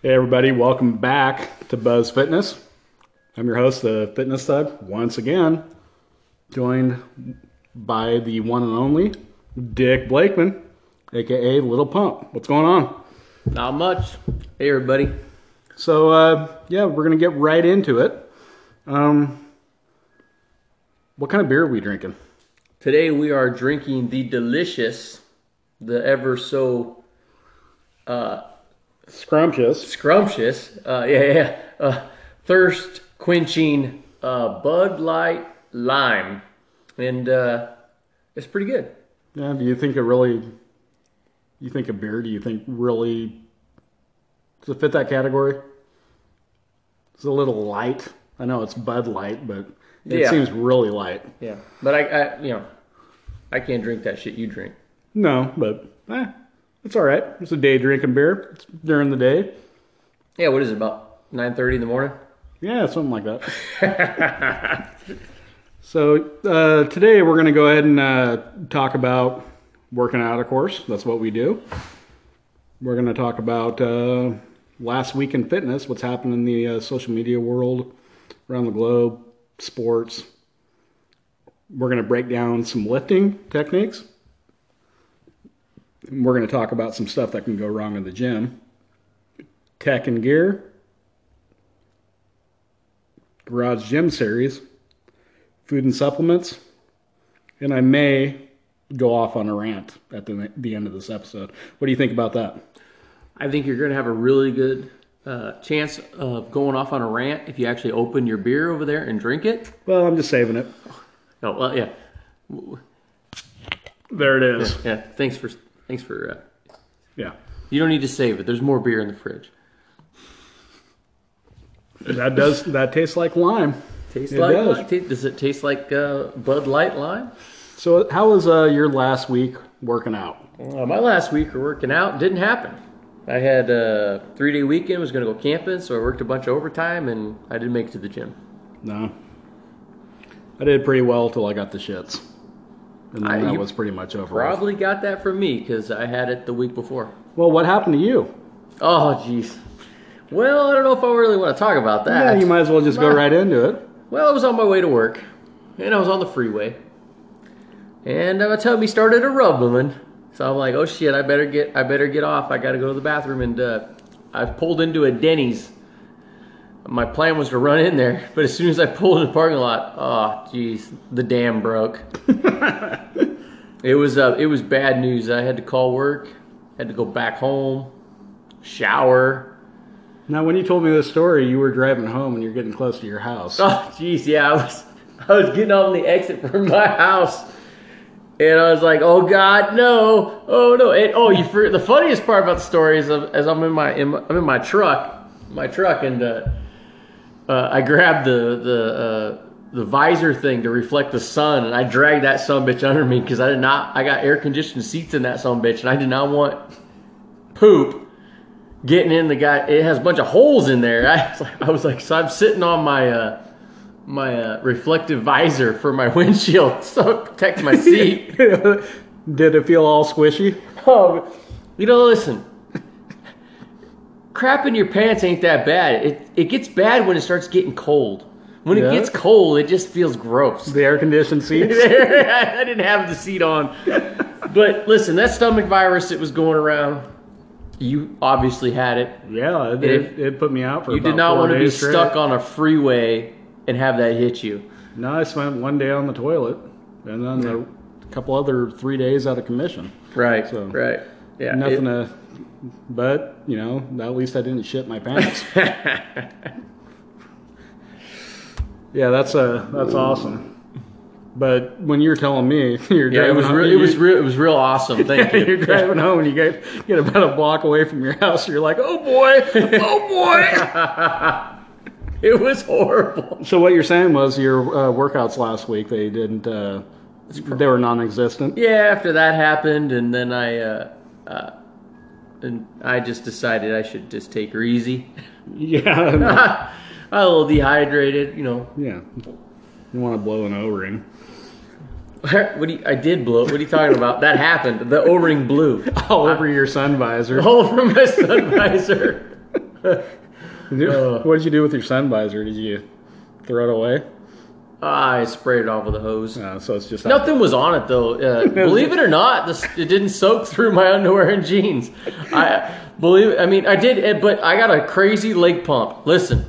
Hey, everybody, welcome back to Buzz Fitness. I'm your host, the Fitness Thug, once again, joined by the one and only Dick Blakeman, aka Little Pump. What's going on? Not much. Hey, everybody. So, uh, yeah, we're going to get right into it. Um, what kind of beer are we drinking? Today we are drinking the delicious, the ever so uh, Scrumptious. scrumptious, uh, yeah, yeah, uh, thirst quenching uh, Bud Light Lime, and uh, it's pretty good. Yeah, do you think it really, you think a beer, do you think really, does it fit that category? It's a little light. I know it's Bud Light, but it Yeah. seems really light. Yeah, but I, I, you know, I can't drink that shit you drink. No, but eh, it's all right. It's a day drinking beer. It's during the day. Yeah, what is it about nine thirty in the morning? Yeah, something like that. so uh, today we're going to go ahead and uh, talk about working out, of course. That's what we do. We're going to talk about uh, last week in fitness, what's happened in the uh, social media world around the globe, sports. We're going to break down some lifting techniques. And we're going to talk about some stuff that can go wrong in the gym, tech and gear, Garage Gym Series, food and supplements, and I may go off on a rant at the, the end of this episode. What do you think about that? I think you're going to have a really good uh, chance of going off on a rant if you actually open your beer over there and drink it. Well, I'm just saving it. Oh well, yeah, There it is. yeah. Thanks for thanks for. Uh, Yeah. you don't need to save it. There's more beer in the fridge. That does that tastes like lime. Tastes It like does. Does it taste like uh, Bud Light lime? So how was uh, your last week working out? Uh, my last week of working out didn't happen. I had a three day weekend. Was going to go camping, so I worked a bunch of overtime, and I didn't make it to the gym. No. I did pretty well till I got the shits. And then I- that was pretty much over. with. Probably got that from me because I had it the week before. Well, what happened to you? Oh, jeez. Well, I don't know if I really want to talk about that. Yeah, you might as well just go right into it. Well, I was on my way to work, and I was on the freeway, and uh, my tummy started a rumbling. So I'm like, "Oh shit! I better get, I better get off. I got to go to the bathroom." And uh, I pulled into a Denny's. My plan was to run in there, but as soon as I pulled in the parking lot, oh jeez, the dam broke. it was, uh, it was bad news. I had to call work, had to go back home, shower. Now, when you told me this story, you were driving home and you're getting close to your house. Oh, jeez, yeah, I was, I was getting on the exit from my house, and I was like, "Oh God, no! Oh no!" And oh, you for, the funniest part about the story is, as I'm in my, in my I'm in my truck, my truck, and uh, uh, I grabbed the the uh, the visor thing to reflect the sun, and I dragged that son bitch under me because I did not. I got air conditioned seats in that son bitch, and I did not want poop getting in the guy. It has a bunch of holes in there. I was like, I was like so I'm sitting on my uh, my uh, reflective visor for my windshield so to protect my seat. Did it feel all squishy? oh, you know, listen. Crap in your pants ain't that bad. It it gets bad when it starts getting cold. When Yeah? it gets cold, it just feels gross. The air conditioned seats? I didn't have the seat on. But listen, that stomach virus that was going around, you obviously had it. yeah, it, it, it put me out for You did not want to be straight. stuck on a freeway and have that hit you. No, I spent one day on the toilet and then a couple other three days out of commission. Right. So, right. Yeah. Nothing it- to, but, you know, at least I didn't shit my pants. yeah, that's uh, that's awesome. But when you're telling me you're yeah, driving it was home, real, it was real, it was real awesome. Thank you. you're driving home and you get get about a block away from your house. You're like, oh boy, oh boy. it was horrible. so what you're saying was your uh, workouts last week they didn't uh, they were non-existent. Yeah, after that happened, and then I, uh, uh, and I just decided I should just take her easy. Yeah. I a little dehydrated, you know. yeah. You want to blow an O-ring? What do you, I did blow. What are you talking about? That happened. The O-ring blew all over your sun visor. all over my sun visor. What did you do with your sun visor? Did you throw it away? I sprayed it off with a hose. Uh, so it's just Nothing was on it though. Uh, believe it or not, this, it didn't soak through my underwear and jeans. I believe. I mean, I did, eh, but I got a crazy leg pump. Listen,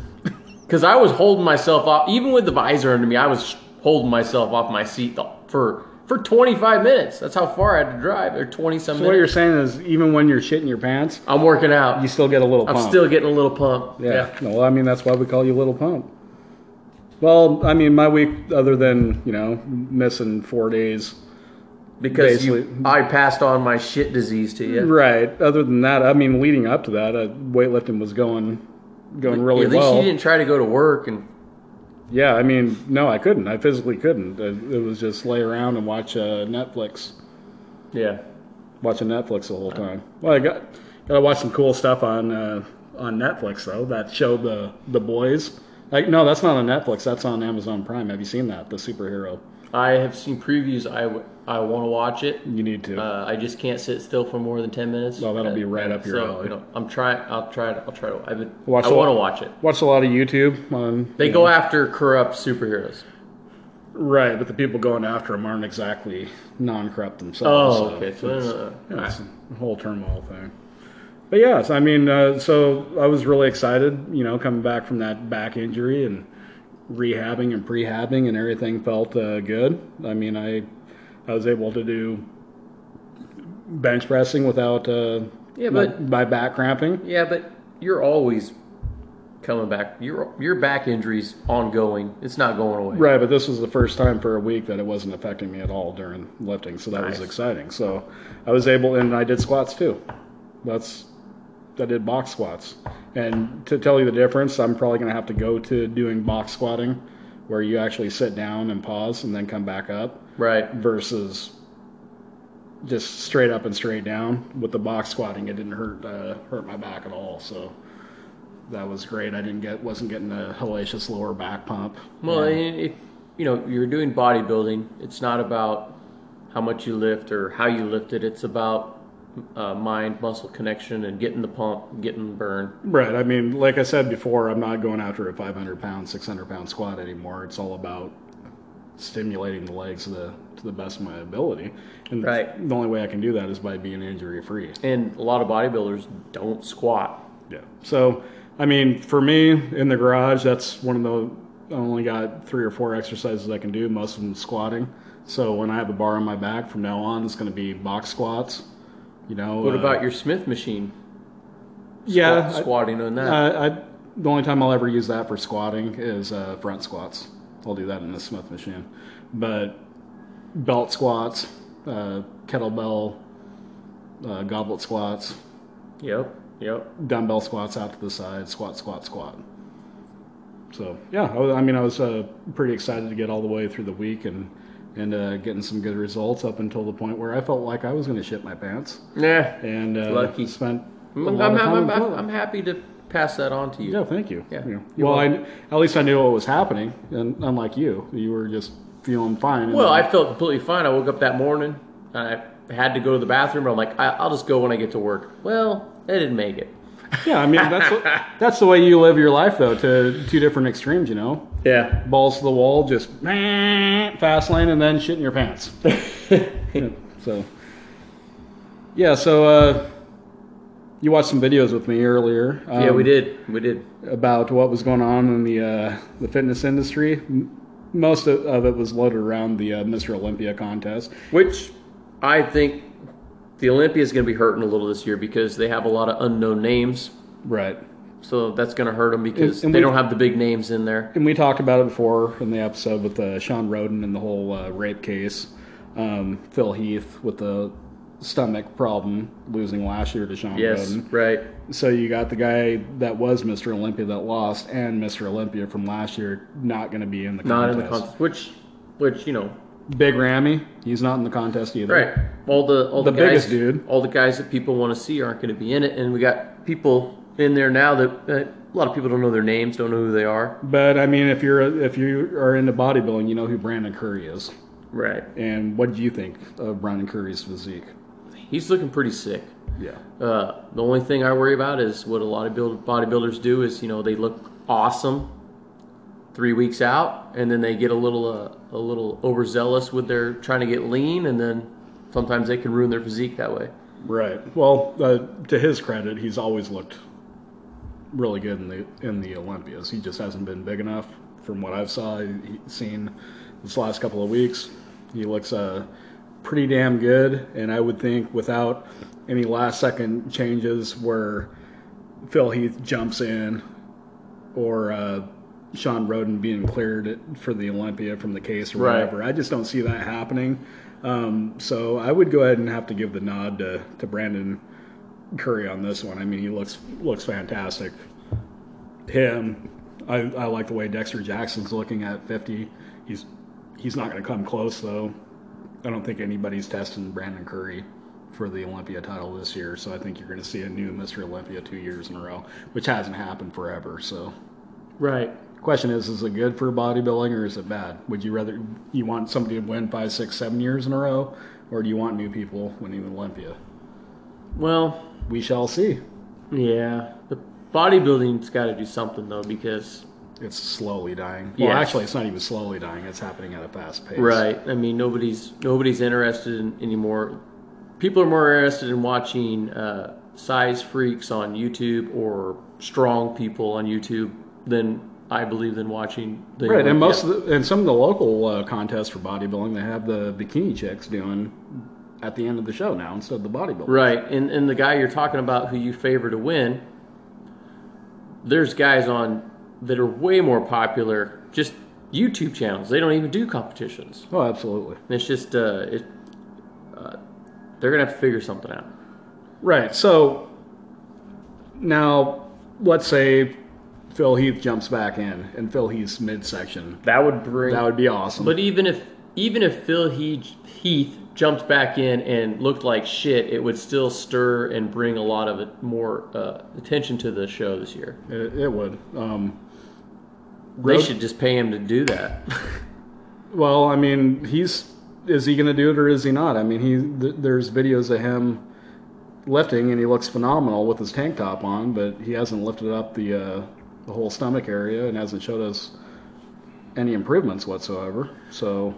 because I was holding myself off, even with the visor under me. I was holding myself off my seat for for 25 minutes. That's how far I had to drive, or 20 some So what you're saying is, even when you're shitting your pants, I'm working out. you still get a little pump. I'm pump. still getting a little pump. yeah. No, well, I mean that's why we call you Little Pump. Well, I mean my week, other than you know missing four days, because you, I passed on my shit disease to you. right? Other than that, I mean leading up to that, uh, weightlifting was going going really well. At least well. you didn't try to go to work and Yeah, I mean, no, I couldn't. I physically couldn't. It, it was just lay around and watch uh, Netflix, yeah. watching Netflix the whole time. Well, I got got to watch some cool stuff on uh, on Netflix though. That show the the boys. Like, no, that's not on Netflix. That's on Amazon Prime. Have you seen that? The superhero. I have seen previews. I, w- I want to watch it. You need to. Uh, I just can't sit still for more than ten minutes. Well, that'll be Uh, right up your so, alley. You know, I'm trying. I'll try. To, I'll try to. I've been, Watch I want to watch it. Watch a lot of YouTube on. They you go know, after corrupt superheroes. right, but the people going after them aren't exactly non-corrupt themselves. Oh, okay. So, it's- it's a whole turmoil thing. But yes, I mean, uh, so I was really excited, you know, coming back from that back injury and rehabbing and prehabbing, and everything felt uh, good. I mean, I I was able to do bench pressing without uh, Yeah, my, but- my back cramping. yeah, but you're always coming back. Your your back injury's ongoing. It's not going away. Right, but this was the first time for a week that it wasn't affecting me at all during lifting, so that was exciting. So I was able, and I did squats too. That's I did box squats, and to tell you the difference, I'm probably going to have to go to doing box squatting, where you actually sit down and pause and then come back up, Right. versus just straight up and straight down. With the box squatting, it didn't hurt uh, hurt my back at all, so. That was great. I didn't get wasn't getting a hellacious lower back pump. Well, if you know you're doing bodybuilding, it's not about how much you lift or how you lift it. It's about uh, mind muscle connection and getting the pump, getting the burn. Right. I mean, like I said before, I'm not going after a 500 pound, 600 pound squat anymore. It's all about stimulating the legs to the to the best of my ability. And Right. the only way I can do that is by being injury free. And a lot of bodybuilders don't squat. Yeah. So, I mean, for me in the garage, that's one of the I only got three or four exercises I can do. Most of them squatting. So when I have a bar on my back from now on, it's going to be box squats. You know. What uh, about your Smith machine? yeah? Squat- squatting on that. Uh, I, the only time I'll ever use that for squatting is uh, front squats. I'll do that in the Smith machine. But belt squats, uh, kettlebell, uh, goblet squats, yep. Yep. dumbbell squats out to the side, squat, squat, squat. So yeah, I, was, I mean, I was uh, pretty excited to get all the way through the week and and uh, getting some good results up until the point where I felt like I was going to shit my pants Yeah. and uh, Lucky. spent. I'm, I'm, I'm, I'm. Happy to pass that on to you. Yeah, thank you. Yeah. Yeah. Well, I, at least I knew what was happening, and unlike you, you were just feeling fine. Well, I felt completely fine. I woke up that morning. And I had to go to the bathroom, I'm like, I, I'll just go when I get to work. Well, I didn't make it. Yeah, I mean that's what, that's the way you live your life, though, to two different extremes. You know, Yeah. balls to the wall, just fast lane, and then shit in your pants. Yeah, so, yeah, so uh, you watched some videos with me earlier. Um, Yeah, we did. We did. about what was going on in the uh, the fitness industry. M- Most of, of it was loaded around the uh, Mr. Olympia contest. Which I think the Olympia is going to be hurting a little this year because they have a lot of unknown names. Right. So that's going to hurt them because And- and they we- don't have the big names in there. And we talked about it before in the episode with uh, Shawn Rhoden and the whole uh, rape case. Um, Phil Heath with the stomach problem, losing last year to Shawn Rhoden. Yes, Rhoden. right. So you got the guy that was Mr. Olympia that lost, and Mr. Olympia from last year not going to be in the contest. Not in the contest. Which, which you know, Big Ramy, he's not in the contest either. right? All the all the, The guys, biggest dude. all the guys that people want to see aren't going to be in it, and we got people in there now that, that a lot of people don't know their names, don't know who they are. But I mean, if you're if you are into bodybuilding, you know who Brandon Curry is. Right. And what do you think of Brandon Curry's physique? he's looking pretty sick. Yeah. Uh, the only thing I worry about is what a lot of build, bodybuilders do is you know they look awesome three weeks out, and then they get a little uh, a little overzealous with their trying to get lean, and then sometimes they can ruin their physique that way. Right. Well, uh, to his credit, he's always looked really good in the in the Olympias. He just hasn't been big enough, from what I've saw seen this last couple of weeks. He looks uh, pretty damn good, and I would think without any last second changes where Phil Heath jumps in or uh, Shawn Rhoden being cleared for the Olympia from the case or Right. whatever. I just don't see that happening. Um, so I would go ahead and have to give the nod to, to Brandon Curry on this one. I mean, he looks looks fantastic. Him, I, I like the way Dexter Jackson's looking at 50. He's he's not going to come close though. I don't think anybody's testing Brandon Curry for the Olympia title this year. So I think you're going to see a new Mr. Olympia two years in a row, which hasn't happened forever. So Right. Question is, is it good for bodybuilding or is it bad? Would you rather you want somebody to win five, six, seven years in a row, or do you want new people winning the Olympia? Well, We shall see. yeah. The bodybuilding's got to do something though because It's slowly dying. Well, Yes. actually, it's not even slowly dying. It's happening at a fast pace. Right. I mean, nobody's nobody's interested in anymore. People are more interested in watching uh, size freaks on YouTube or strong people on YouTube than I believe than watching the Right, and most of the, and some of the local uh, contests for bodybuilding, they have the bikini chicks doing at the end of the show now instead of the bodybuilding. right, and and the guy you're talking about who you favor to win, there's guys on that are way more popular, just YouTube channels. They don't even do competitions. Oh, absolutely. It's just uh, it, uh, they're gonna have to figure something out. Right. So now, let's say Phil Heath jumps back in, and Phil Heath's midsection. That would bring That would be awesome. But even if even if Phil Heath, Heath jumped back in and looked like shit, it would still stir and bring a lot of it, more uh, attention to the show this year. it, it would. Um, They should just pay him to do that. Well, I mean, he's is he going to do it or is he not? I mean, he th- there's videos of him lifting and he looks phenomenal with his tank top on, but he hasn't lifted up the uh, the whole stomach area and hasn't showed us any improvements whatsoever. So,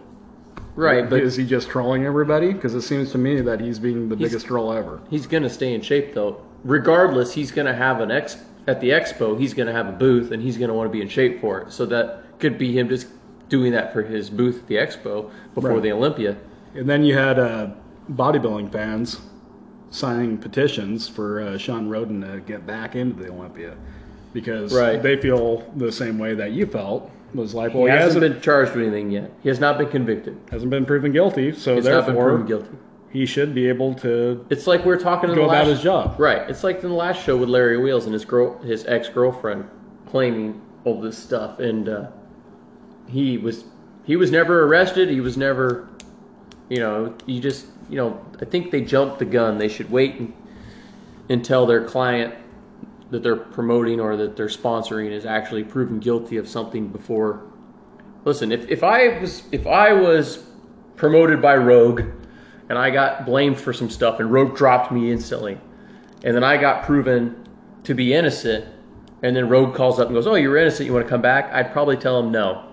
right, but is he just trolling everybody? Because it seems to me that he's being the He's- biggest troll ever. he's gonna stay in shape though. Regardless, he's gonna have an ex at the expo. He's gonna have a booth and he's gonna want to be in shape for it. So that could be him just doing that for his booth at the expo before Right. the Olympia. And then you had uh, bodybuilding fans signing petitions for uh, Shawn Rhoden to get back into the Olympia because Right. they feel the same way that you felt. Was like, well, he he hasn't hasn't, been charged with anything yet. He has not been convicted. hasn't been proven guilty, so He's not been therefore proven guilty. he should be able to It's like we are talking in go about last his job. Right. It's like in the last show with Larry Wheels and his girl, his ex girlfriend, claiming all this stuff, and uh, he was he was never arrested. He was never, you know, you just you know. I think they jumped the gun. They should wait and, until their client that they're promoting or that they're sponsoring is actually proven guilty of something before. Listen, if, if I was if I was promoted by Rogue and I got blamed for some stuff and Rogue dropped me instantly, and then I got proven to be innocent, and then Rogue calls up and goes, "Oh, you're innocent. You want to come back?" I'd probably tell him no.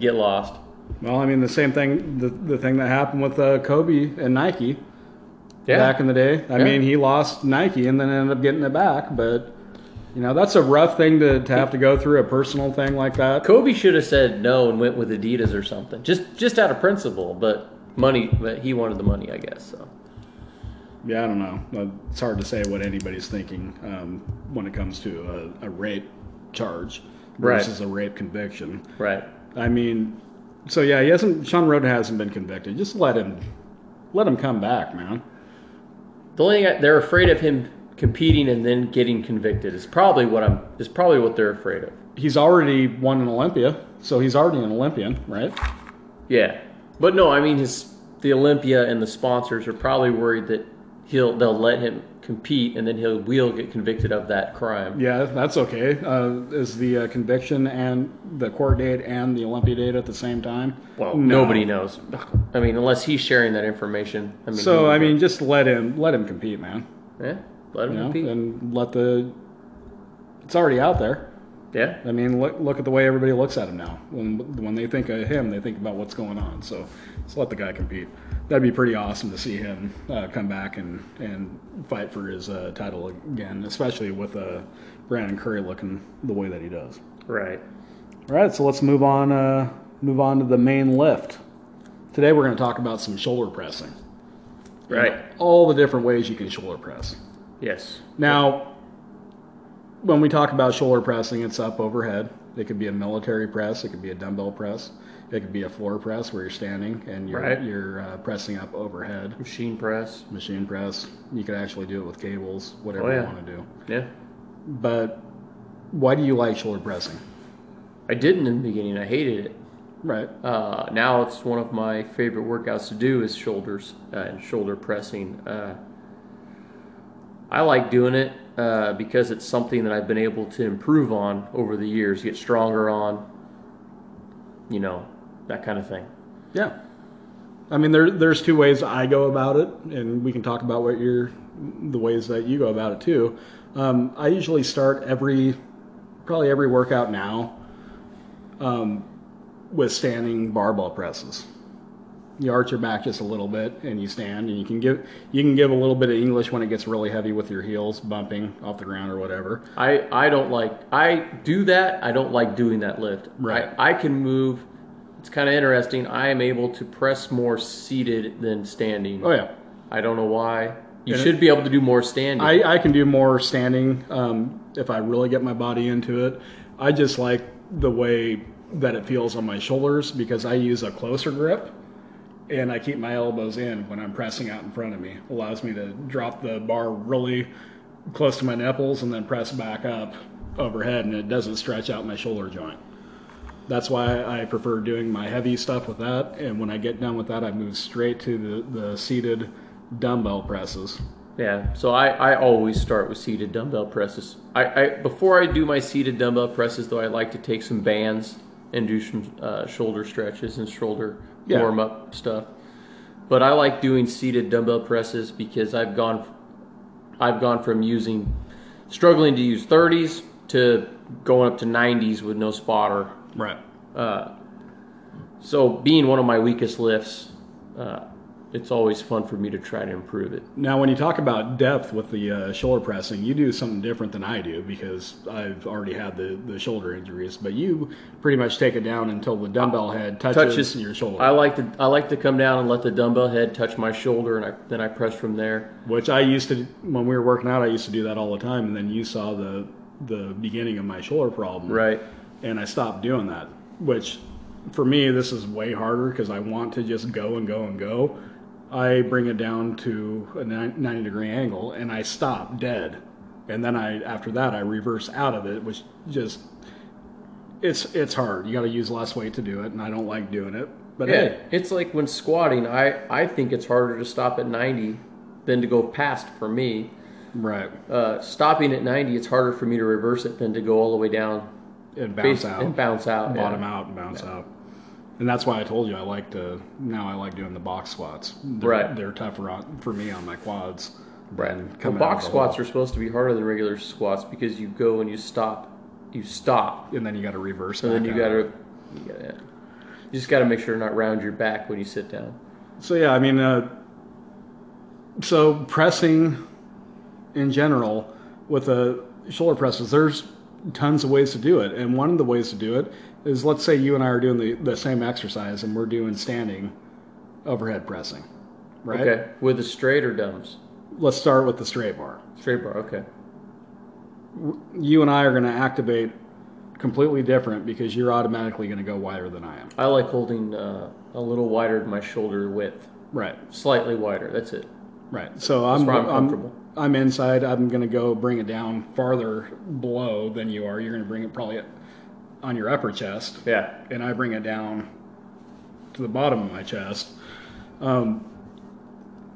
Get lost. Well, I mean, the same thing, the, the thing that happened with uh, Kobe and Nike Yeah. back in the day. I Yeah. mean, he lost Nike and then ended up getting it back, but you know that's a rough thing to, to have to go through a personal thing like that. Kobe should have said no and went with Adidas or something, just just out of principle. But money, but he wanted the money, I guess. So Yeah, I don't know. It's hard to say what anybody's thinking um, when it comes to a, a rape charge Right. versus a rape conviction. right. I mean, so yeah, he hasn't. Shawn Rhoden hasn't been convicted. Just let him, let him come back, man. The only thing I, they're afraid of him competing and then getting convicted is probably what I'm is probably what they're afraid of. He's already won an Olympia, so he's already an Olympian, right? Yeah, but no, I mean his the Olympia and the sponsors are probably worried that he'll they'll let him compete, and then he'll will get convicted of that crime. Yeah, that's okay. Uh, is the uh, conviction and the court date and the Olympia date at the same time? Well, No. nobody knows. I mean, unless he's sharing that information. I mean, So I mean, just let him let him compete, man. yeah, let him You know, compete. and let the. It's already out there. yeah, I mean, look look at the way everybody looks at him now. When when they think of him, they think about what's going on. So, just let the guy compete. That'd be pretty awesome to see him uh, come back and and fight for his uh, title again, especially with uh, Brandon Curry looking the way that he does. right. All right, so let's move on. Uh, move on to the main lift. Today we're going to talk about some shoulder pressing. Right. All the different ways you can shoulder press. Yes. Now, when we talk about shoulder pressing, it's up overhead. It could be a military press. It could be a dumbbell press. It could be a floor press where you're standing and you're Right. you're uh, pressing up overhead. Machine press. Machine press. You could actually do it with cables, whatever Oh, yeah. you want to do. Yeah. But why do you like shoulder pressing? I didn't in the beginning. I hated it. Right. Uh, now it's one of my favorite workouts to do is shoulders uh, and shoulder pressing. Uh, I like doing it uh, because it's something that I've been able to improve on over the years, get stronger on, you know, that kind of thing. Yeah. I mean, there, there's two ways I go about it, and we can talk about what your the ways that you go about it too. Um, I usually start every, probably every workout now, um, with standing barbell presses. You arch your back just a little bit, and you stand, and you can give you can give a little bit of English when it gets really heavy with your heels bumping off the ground or whatever. I, I don't like I do that. I don't like doing that lift. Right. I, I can move. It's kind of interesting. I am able to press more seated than standing. Oh yeah, I don't know why. You And should be able to do more standing. I, I can do more standing um, if I really get my body into it. I just like the way that it feels on my shoulders because I use a closer grip and I keep my elbows in when I'm pressing out in front of me. Allows me to drop the bar really close to my nipples and then press back up overhead and it doesn't stretch out my shoulder joint. That's why I prefer doing my heavy stuff with that. And when I get done with that, I move straight to the, the seated dumbbell presses. Yeah, so I, I always start with seated dumbbell presses. I, I before I do my seated dumbbell presses, though, I like to take some bands and do some uh, shoulder stretches and shoulder Yeah. warm up stuff. But I like doing seated dumbbell presses because I've gone I've gone from using struggling to use 30s to going up to 90s with no spotter. Right. So being one of my weakest lifts, uh, it's always fun for me to try to improve it. Now, when you talk about depth with the uh, shoulder pressing, you do something different than I do because I've already had the, the shoulder injuries. But you pretty much take it down until the dumbbell head touches, touches your shoulder, I like to I like to come down and let the dumbbell head touch my shoulder, and I, then I press from there. which I used to when we were working out. I used to do that all the time, and then you saw the the beginning of my shoulder problem, Right. And I stopped doing that. Which, for me, this is way harder because I want to just go and go and go. I bring it down to a 90 degree angle and I stop dead. And then I, after that, I reverse out of it, which just, it's, it's hard. You got to use less weight to do it. And I don't like doing it. But Yeah, hey, it's like when squatting. I I think it's harder to stop at ninety than to go past for me. right. Uh, stopping at ninety, it's harder for me to reverse it than to go all the way down And bounce base- out. and bounce out. bottom yeah. out and bounce out. And that's why I told you I like to now I like doing the box squats. They're, Right. They're tougher on, for me on my quads. Right. Well, box out of the squats hole. are supposed to be harder than regular squats because you go and you stop, you stop, and then you got to reverse. and then you you gotta, yeah. you just gotta make sure to not round your back when you sit down. So yeah, I mean, uh, so pressing in general with the shoulder presses, there's tons of ways to do it, and one of the ways to do it is let's say you and I are doing the, the same exercise and we're doing standing overhead pressing, right? Okay. With the straight or dumbbs? Let's start with the straight bar. Straight bar. Okay. You and I are going to activate completely different because you're automatically going to go wider than I am. I like holding uh, a little wider than my shoulder width, Right. slightly wider. That's it. Right. So I'm, I'm I'm comfortable. I'm inside. I'm going to go bring it down farther below than you are. You're going to bring it probably on your upper chest, Yeah. and I bring it down to the bottom of my chest. Um,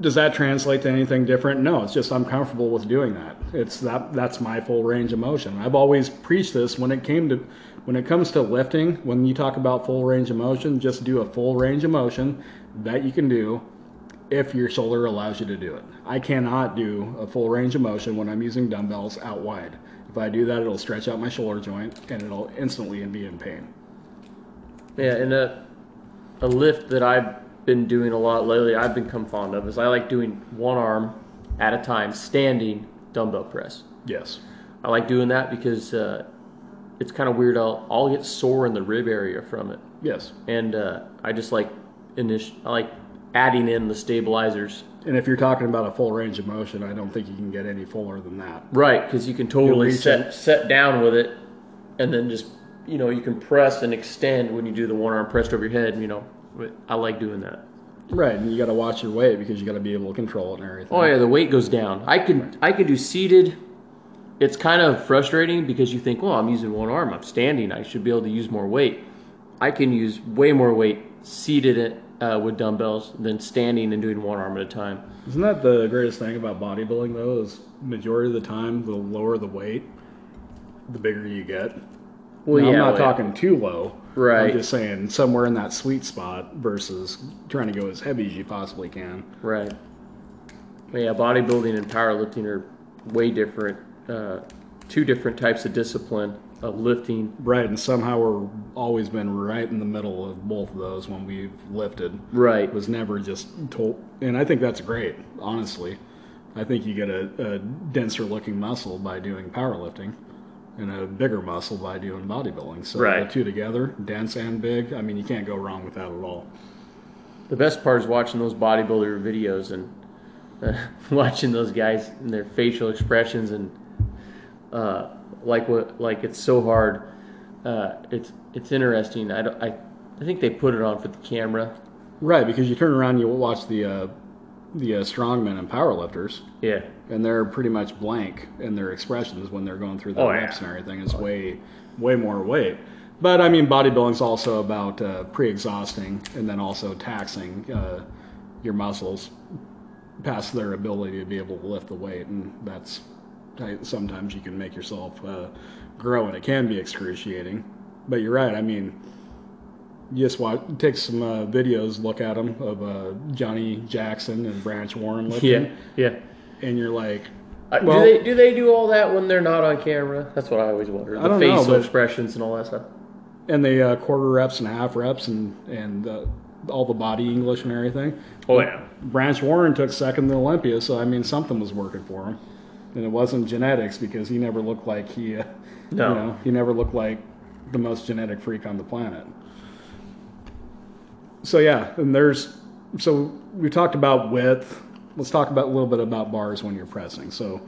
does that translate to anything different? No, it's just I'm comfortable with doing that. It's that that's my full range of motion. I've always preached this when it came to when it comes to lifting. When you talk about full range of motion, just do a full range of motion that you can do if your shoulder allows you to do it. I cannot do a full range of motion when I'm using dumbbells out wide. If I do that, it'll stretch out my shoulder joint and it'll instantly be in pain. Yeah, and a, a lift that I've been doing a lot lately, I've become fond of, is I like doing one arm at a time, standing dumbbell press. Yes. I like doing that because uh, it's kind of weird. I'll, I'll get sore in the rib area from it, Yes. and uh, I just like init- I like adding in the stabilizers. And if you're talking about a full range of motion, I don't think you can get any fuller than that. Right, because you can totally set set down with it, and then just you know you can press and extend when you do the one arm pressed over your head. You know, I like doing that. Right, and you got to watch your weight because you got to be able to control it and everything. Oh yeah, the weight goes down. I can I can do seated. It's kind of frustrating because you think, well, I'm using one arm. I'm standing. I should be able to use more weight. I can use way more weight seated uh, with dumbbells than standing and doing one arm at a time. Isn't that the greatest thing about bodybuilding though? Is majority of the time the lower the weight, the bigger you get. Well, Now, yeah, I'm not well, talking too low. Right. I'm just saying somewhere in that sweet spot versus trying to go as heavy as you possibly can. Right. Yeah, bodybuilding and powerlifting are way different. Uh, two different types of discipline of lifting. Right, and somehow we're always been right in the middle of both of those when we've lifted. Right. It was never just told, and I think that's great. Honestly, I think you get a, a denser looking muscle by doing powerlifting, and a bigger muscle by doing bodybuilding. So Right. the two together, dense and big. I mean, you can't go wrong with that at all. The best part is watching those bodybuilder videos and uh, watching those guys and their facial expressions and uh, like what like it's so hard. Uh, it's it's interesting. I, don't, I I think they put it on for the camera. Right, because you turn around, you will watch the uh, the uh, strongmen and powerlifters, Yeah. and they're pretty much blank in their expressions when they're going through the Oh, reps yeah. and everything. It's way, way more weight. But I mean, bodybuilding's also about uh, pre-exhausting and then also taxing uh, your muscles past their ability to be able to lift the weight, and that's sometimes you can make yourself uh, grow, and it can be excruciating. But you're right. I mean, you just watch, take some uh, videos, look at them of uh, Johnny Jackson and Branch Warren lifting, Yeah. Yeah. and you're like, Uh, Well- do they do they do all that when they're not on camera? That's what I always wonder. The I don't know, facial but- expressions and all that stuff. and the uh, quarter reps and half reps and and uh, all the body English and everything. Oh yeah. Branch Warren took second to Olympia, so I mean something was working for him, and it wasn't genetics because he never looked like he, uh, No. you know, he never looked like the most genetic freak on the planet. So yeah, and there's so we talked about width. Let's talk about a little bit about bars when you're pressing. So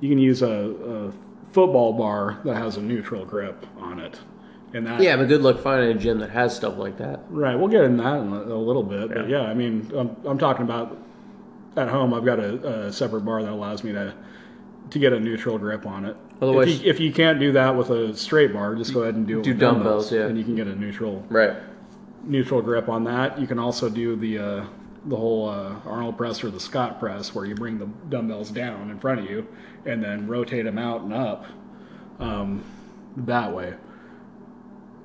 you can use a, a football bar that has a neutral grip on it, and that Yeah, but good luck finding a gym that has stuff like that. Right, we'll get in that in a, a little bit, but yeah, I mean, I'm, I'm talking about at home. I've got a, a separate bar that allows me to to get a neutral grip on it. Otherwise- if you, if you can't do that with a straight bar, just go ahead and do it Do with dumbbells, yeah. and you can get a neutral Right. neutral grip on that. You can also do the uh, the whole uh, Arnold press or the Scott press, where you bring the dumbbells down in front of you and then rotate them out and up um, that way.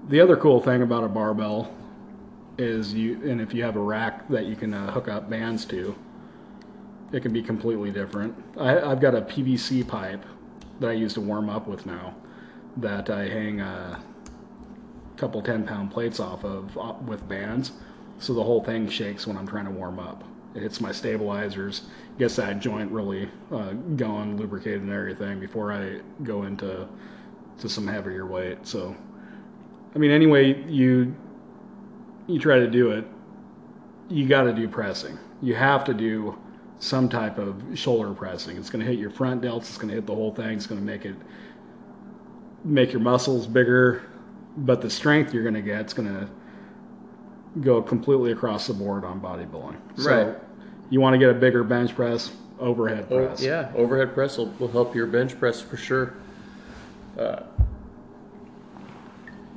The other cool thing about a barbell is you, and if you have a rack that you can uh, hook up bands to, it can be completely different. I, I've got a PVC pipe that I use to warm up with now that I hang a couple 10 pound plates off of uh, with bands. So the whole thing shakes when I'm trying to warm up. It hits my stabilizers, gets that joint really uh, going, lubricated and everything before I go into to some heavier weight. So, I mean, anyway, you you try to do it, you got to do pressing. You have to do some type of shoulder pressing. It's going to hit your front delts. It's going to hit the whole thing. It's going to make it make your muscles bigger, but the strength you're going to get is going to go completely across the board on bodybuilding. So Right. You want to get a bigger bench press, overhead Oh, press. yeah, overhead press will, will help your bench press for sure. Uh,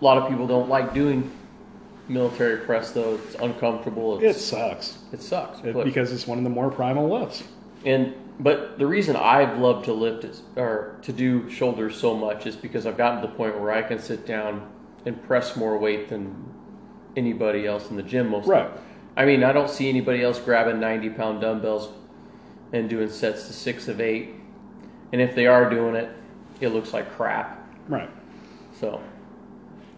a lot of people don't like doing military press though. It's uncomfortable. It sucks it sucks. It- because it's one of the more primal lifts. And but the reason I've loved to lift is, or to do shoulders so much is because I've gotten to the point where I can sit down and press more weight than anybody else in the gym. Most Right. I mean, I don't see anybody else grabbing ninety pound dumbbells and doing sets to six of eight. And if they are doing it, it looks like crap. Right. So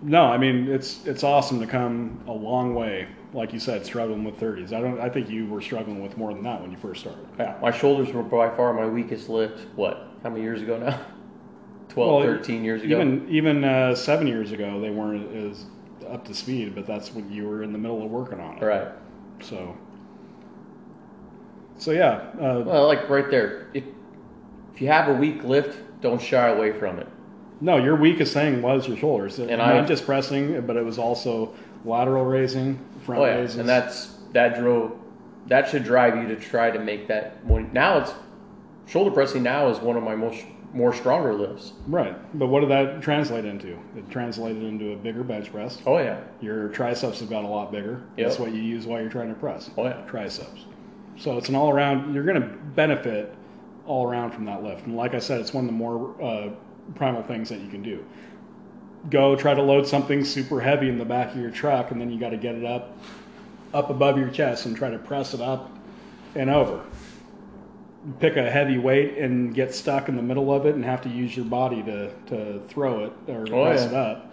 No, I mean it's it's awesome to come a long way. Like you said, struggling with thirties. I don't. I think you were struggling with more than that when you first started. yeah, my shoulders were by far my weakest lift. What? How many years ago now? 12, Well, 13 years ago. Even even uh, seven years ago, they weren't as up to speed. But that's when you were in the middle of working on it. right. So. So yeah, uh, Well, like right there, if if you have a weak lift, don't shy away from it. No, your weakest thing was your shoulders, And not I- just pressing, but it was also lateral raising, front Oh yeah, raises. and that's that drove that should drive you to try to make that one. Now it's shoulder pressing. Now is one of my most more stronger lifts. right. But what did that translate into? It translated into a bigger bench press. Oh yeah, Your triceps have got a lot bigger. Yep. That's what you use while you're trying to press. oh yeah, Triceps. So it's an all around, you're going to benefit all around from that lift. And like I said, it's one of the more uh, primal things that you can do. Go try to load something super heavy in the back of your truck, and then you got to get it up, up above your chest and try to press it up and over. Pick a heavy weight and get stuck in the middle of it and have to use your body to, to throw it or Oh, press yeah. it up.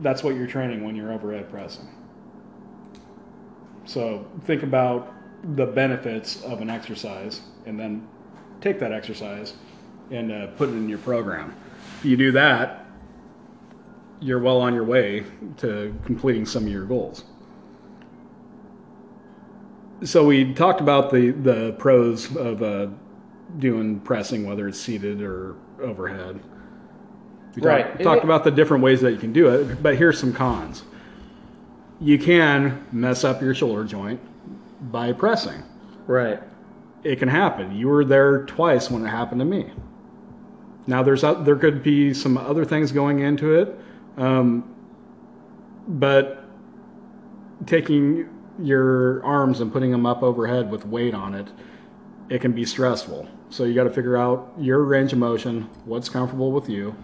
That's what you're training when you're overhead pressing. So think about the benefits of an exercise and then take that exercise and uh, put it in your program. If you do that, you're well on your way to completing some of your goals. So we talked about the, the pros of uh, doing pressing, whether it's seated or overhead. We Right. Talked, talked about the different ways that you can do it, but here's some cons. You can mess up your shoulder joint by pressing. right. It can happen. You were there twice when it happened to me. Now there's there could be some other things going into it, um, but taking your arms and putting them up overhead with weight on it, it can be stressful. So you got to figure out your range of motion, what's comfortable with you,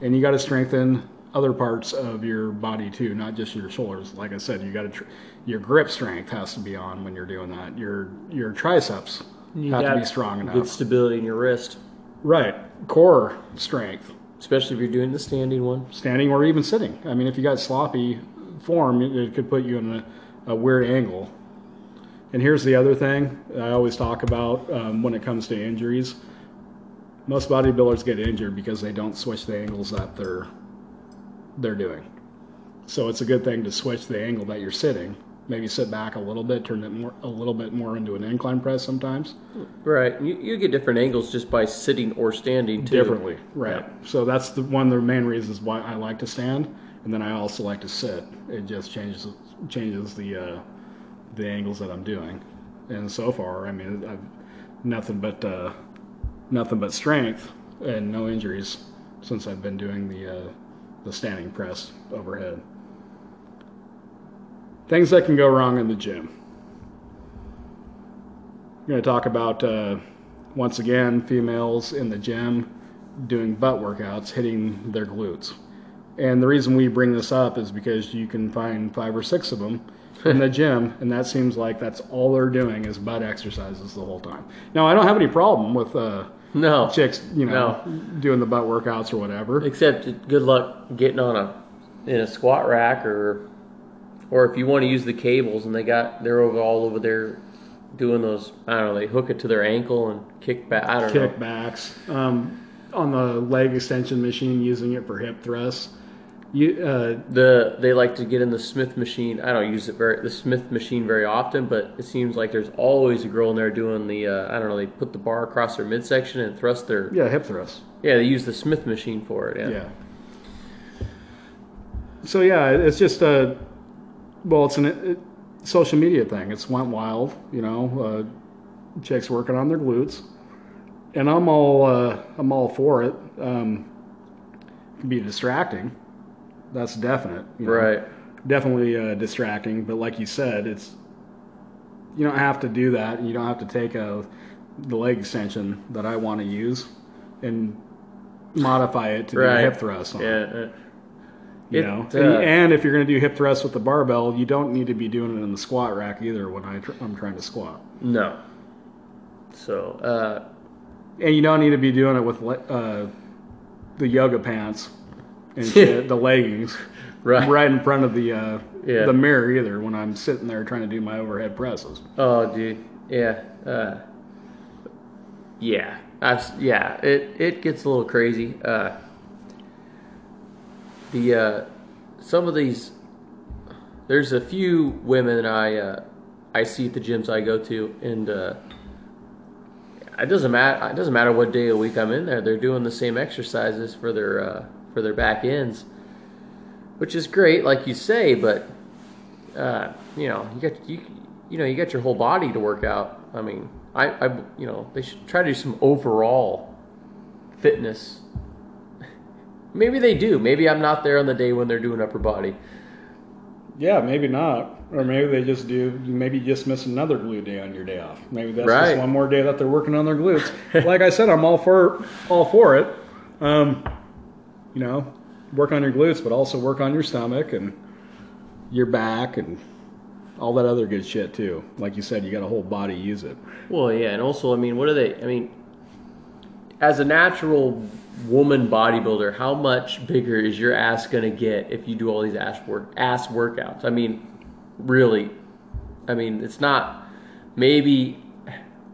and you got to strengthen other parts of your body too, not just your shoulders. Like I said, you got to tr- your grip strength has to be on when you're doing that. Your your triceps You have to be strong enough. Good stability in your wrist, Right, core strength, especially if you're doing the standing one. standing or even sitting. I mean, if you got sloppy form, it, it could put you in a, a weird angle. And here's the other thing I always talk about um, when it comes to injuries. Most bodybuilders get injured because they don't switch the angles that they're they're doing. So it's a good thing to switch the angle that you're sitting. Maybe sit back a little bit, turn it more a little bit more into an incline press sometimes. Right. You, you get different angles just by sitting or standing too. differently, right? So that's the one of the main reasons why I like to stand, and then I also like to sit. It just changes changes the uh, the angles that I'm doing, and so far, I mean, I've nothing but uh, nothing but strength and no injuries since I've been doing the uh, the standing press overhead. Things that can go wrong in the gym. I'm going to talk about uh, once again females in the gym doing butt workouts, hitting their glutes. And the reason we bring this up is because you can find five or six of them in the gym, and that seems like that's all they're doing is butt exercises the whole time. Now, I don't have any problem with uh, No. chicks, you know, doing the butt workouts or whatever. Except good luck getting on a in a squat rack or or if you want to use the cables and they got they're over all over there doing those I don't know they hook it to their ankle and kick back I don't know Kickbacks um, on the leg extension machine, using it for hip thrusts. You, uh, the they like to get in the Smith machine I don't use it very the Smith machine very often but it seems like there's always a girl in there doing the uh, I don't know they put the bar across their midsection and thrust their yeah, hip thrusts. yeah they use the Smith machine for it yeah, Yeah. So yeah, it's just a well, it's an it, social media thing. It's went wild, you know. Uh, chicks working on their glutes, and I'm all uh, I'm all for it. Um, it can be distracting. That's definite. you know. right definitely uh, distracting. But like you said, it's you don't have to do that. You don't have to take a the leg extension that I want to use and modify it to do Right. hip thrusts on. Yeah. uh, You It, know, uh, and, and if you're going to do hip thrusts with the barbell, you don't need to be doing it in the squat rack either. When I tr- I'm trying to squat, No. So, uh, and you don't need to be doing it with le- uh, the yoga pants and shit, the leggings, right. right in front of the uh, Yeah. the mirror either. When I'm sitting there trying to do my overhead presses. Oh, dude. Yeah. Uh, yeah. I've, yeah. It, it gets a little crazy. Uh, the, uh, some of these, there's a few women I, uh, I see at the gyms I go to and, uh, it doesn't matter. It doesn't matter what day of the week I'm in there. They're doing the same exercises for their uh, for their back ends, which is great, like you say. But uh, you know, you got you you know you got your whole body to work out. I mean, I, I you know they should try to do some overall fitness. Maybe they do. Maybe I'm not there on the day when they're doing upper body. Yeah, maybe not. Or maybe they just do. Maybe you just miss another glute day on your day off. Maybe that's Right. just one more day that they're working on their glutes. like I said, I'm all for all for it. Um, you know, work on your glutes, but also work on your stomach and your back and all that other good shit too. Like you said, you got a whole body use it. Well, yeah, and also, I mean, what are they? I mean, as a natural woman bodybuilder, how much bigger is your ass gonna get if you do all these ass work ass workouts? I mean, really, I mean, it's not. Maybe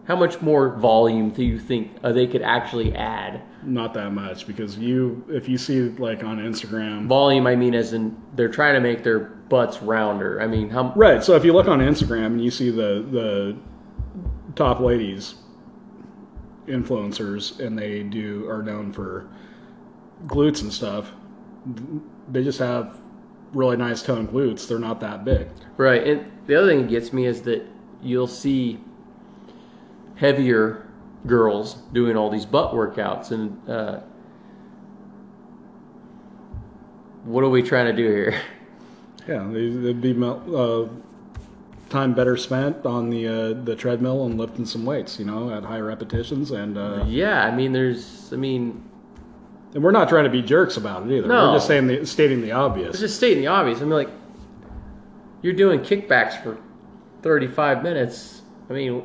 how much more volume do you think uh, they could actually add? Not that much because you, if you see like on Instagram, Volume, I mean, as in they're trying to make their butts rounder. I mean, how? Right. So if you look on Instagram and you see the the top ladies influencers and they do are known for glutes and stuff, they just have really nice toned glutes. They're not that big. Right, and the other thing that gets me is that you'll see heavier girls doing all these butt workouts, and uh, what are we trying to do here? Yeah, they- they'd be uh, time better spent on the uh, the treadmill and lifting some weights. You know, at high repetitions and. Uh, Yeah, I mean, there's, I mean, and we're not trying to be jerks about it either. No. We're just saying the, stating the it's obvious. just stating the obvious. I mean, like, you're doing kickbacks for 35 minutes. I mean,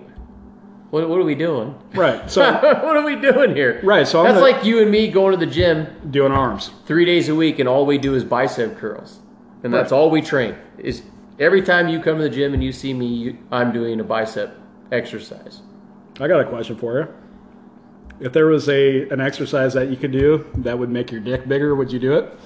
what, what are we doing? Right. So what are we doing here? Right, so I'm that's gonna- like you and me going to the gym doing arms. three days a week and all we do is bicep curls and that's all we train is every time you come to the gym and you see me you, i'm doing a bicep exercise I got a question for you. If there was a an exercise that you could do that would make your dick bigger, would you do it?